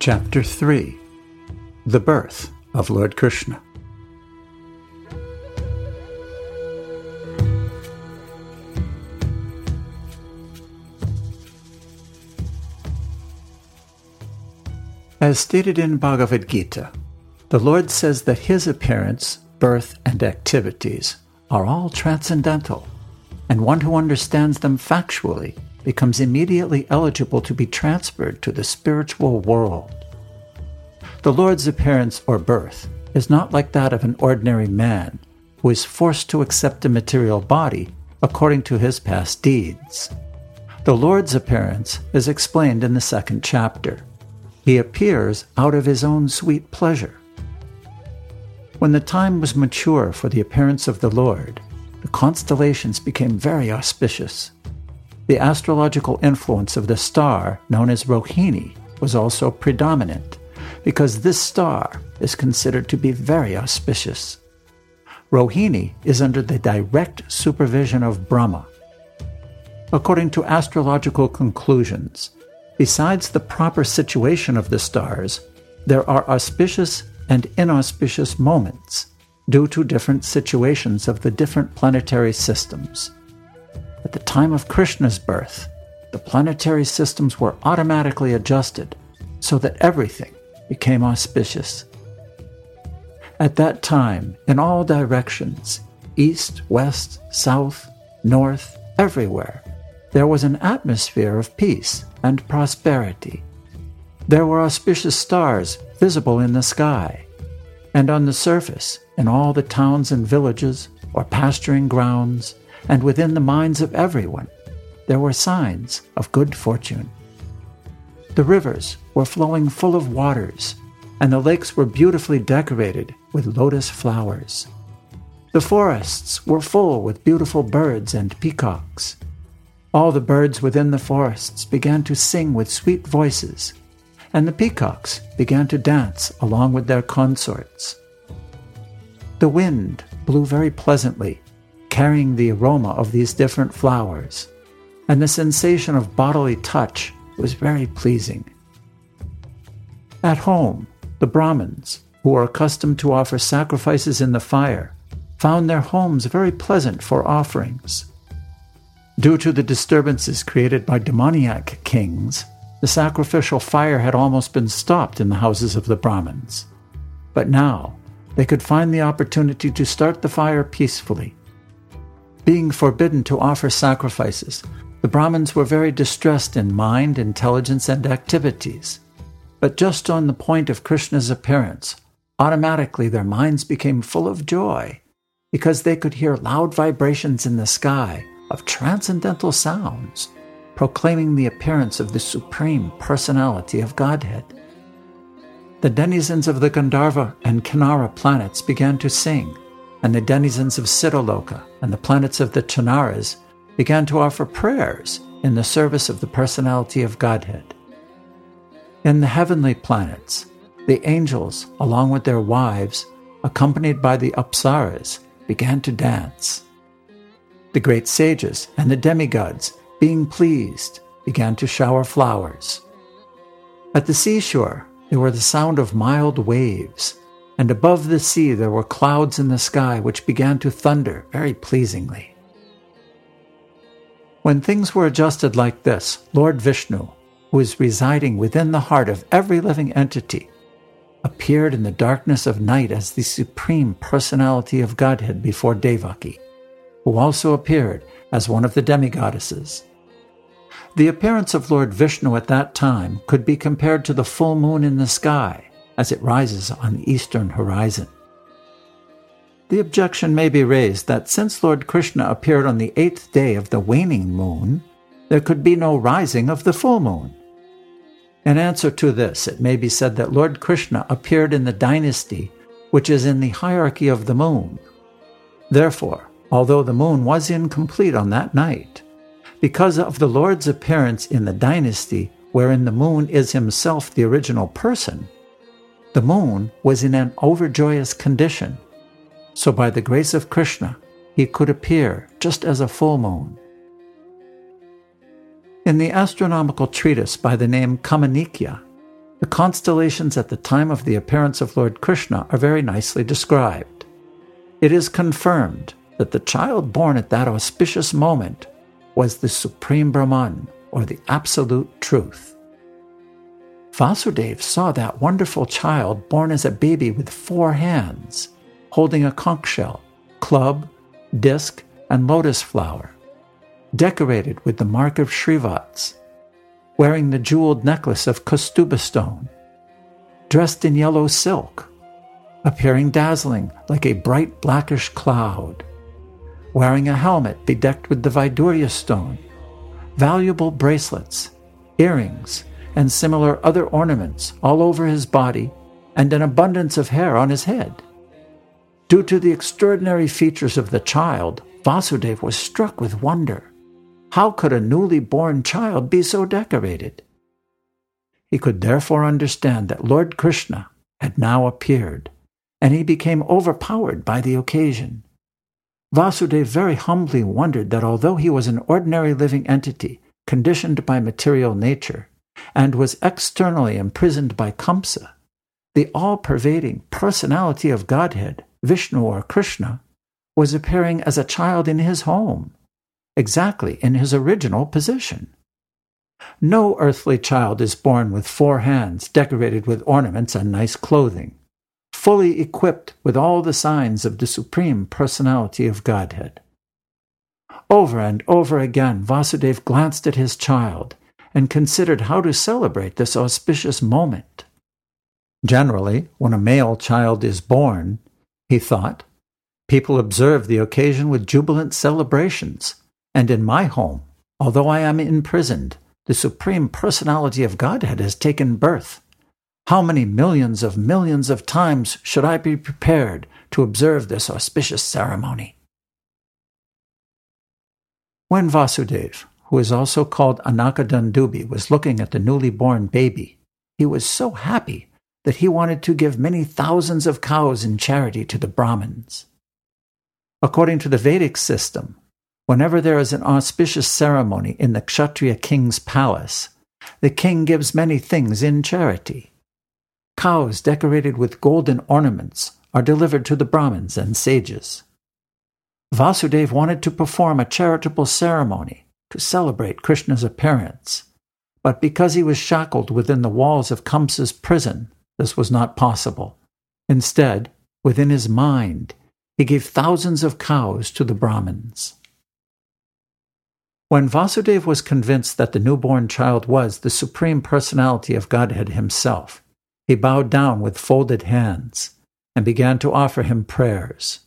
Chapter 3 The Birth of Lord Krishna. As stated in Bhagavad Gita, the Lord says that his appearance, birth, and activities are all transcendental, and one who understands them factually becomes immediately eligible to be transferred to the spiritual world. The Lord's appearance or birth is not like that of an ordinary man who is forced to accept a material body according to his past deeds. The Lord's appearance is explained in the second chapter. He appears out of his own sweet pleasure. When the time was mature for the appearance of the Lord, the constellations became very auspicious. The astrological influence of the star known as Rohini was also predominant, because this star is considered to be very auspicious. Rohini is under the direct supervision of Brahma. According to astrological conclusions, Besides the proper situation of the stars, there are auspicious and inauspicious moments due to different situations of the different planetary systems. At the time of Krishna's birth, the planetary systems were automatically adjusted so that everything became auspicious. At that time, in all directions, east, west, south, north, everywhere, there was an atmosphere of peace and prosperity. There were auspicious stars visible in the sky, and on the surface, in all the towns and villages, or pasturing grounds, and within the minds of everyone, there were signs of good fortune. The rivers were flowing full of waters, and the lakes were beautifully decorated with lotus flowers. The forests were full with beautiful birds and peacocks, all the birds within the forests began to sing with sweet voices, and the peacocks began to dance along with their consorts. The wind blew very pleasantly, carrying the aroma of these different flowers, and the sensation of bodily touch was very pleasing. At home, the Brahmins, who are accustomed to offer sacrifices in the fire, found their homes very pleasant for offerings. Due to the disturbances created by demoniac kings, the sacrificial fire had almost been stopped in the houses of the Brahmins. But now, they could find the opportunity to start the fire peacefully. Being forbidden to offer sacrifices, the Brahmins were very distressed in mind, intelligence, and activities. But just on the point of Krishna's appearance, automatically their minds became full of joy because they could hear loud vibrations in the sky of transcendental sounds, proclaiming the appearance of the Supreme Personality of Godhead. The denizens of the Gandharva and Kinnara planets began to sing, and the denizens of Siddhaloka and the planets of the Charanas began to offer prayers in the service of the Personality of Godhead. In the heavenly planets, the angels, along with their wives, accompanied by the Apsaras, began to dance. The great sages and the demigods, being pleased, began to shower flowers. At the seashore, there were the sound of mild waves, and above the sea there were clouds in the sky which began to thunder very pleasingly. When things were adjusted like this, Lord Vishnu, who is residing within the heart of every living entity, appeared in the darkness of night as the supreme personality of Godhead before Devaki who also appeared as one of the demigoddesses. The appearance of Lord Vishnu at that time could be compared to the full moon in the sky as it rises on the eastern horizon. The objection may be raised that since Lord Krishna appeared on the eighth day of the waning moon, there could be no rising of the full moon. In answer to this, it may be said that Lord Krishna appeared in the dynasty which is in the hierarchy of the moon. Therefore, although the moon was incomplete on that night. Because of the Lord's appearance in the dynasty wherein the moon is himself the original person, the moon was in an overjoyous condition. So, by the grace of Krishna, he could appear just as a full moon. In the astronomical treatise by the name Kamanikya, The constellations at the time of the appearance of Lord Krishna are very nicely described. It is confirmed that the child born at that auspicious moment was the Supreme Brahman, or the Absolute Truth. Vasudev saw that wonderful child born as a baby with four hands, holding a conch shell, club, disc, and lotus flower, decorated with the mark of Shrivats, wearing the jeweled necklace of Kaustubha stone, dressed in yellow silk, appearing dazzling like a bright blackish cloud, wearing a helmet bedecked with the Vaidurya stone, valuable bracelets, earrings, and similar other ornaments all over his body, and an abundance of hair on his head. Due to the extraordinary features of the child, Vasudev was struck with wonder. How could a newly born child be so decorated? He could therefore understand that Lord Krishna had now appeared, and he became overpowered by the occasion. Vasudev very humbly wondered that although he was an ordinary living entity, conditioned by material nature, and was externally imprisoned by Kamsa, the all pervading personality of Godhead, Vishnu or Krishna, was appearing as a child in his home, exactly in his original position. No earthly child is born with four hands decorated with ornaments and nice clothing, fully equipped with all the signs of the Supreme Personality of Godhead. Over and over again, Vasudev glanced at his child and considered how to celebrate this auspicious moment. Generally, when a male child is born, he thought, people observe the occasion with jubilant celebrations, and in my home, although I am imprisoned, the Supreme Personality of Godhead has taken birth. How many millions of millions of times should I be prepared to observe this auspicious ceremony? When Vasudev, who is also called Anakadundubhi, was looking at the newly born baby, he was so happy that he wanted to give many thousands of cows in charity to the Brahmins. According to the Vedic system, whenever there is an auspicious ceremony in the Kshatriya king's palace, the king gives many things in charity. Cows decorated with golden ornaments are delivered to the Brahmins and sages. Vasudev wanted to perform a charitable ceremony to celebrate Krishna's appearance. But because he was shackled within the walls of Kamsa's prison, this was not possible. Instead, within his mind, he gave thousands of cows to the Brahmins. When Vasudev was convinced that the newborn child was the Supreme Personality of Godhead himself, he bowed down with folded hands and began to offer him prayers.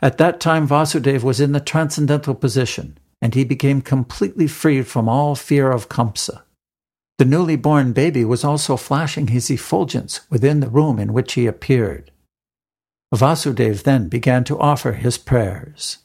At that time, Vasudev was in the transcendental position, and he became completely freed from all fear of Kamsa. The newly born baby was also flashing his effulgence within the room in which he appeared. Vasudev then began to offer his prayers.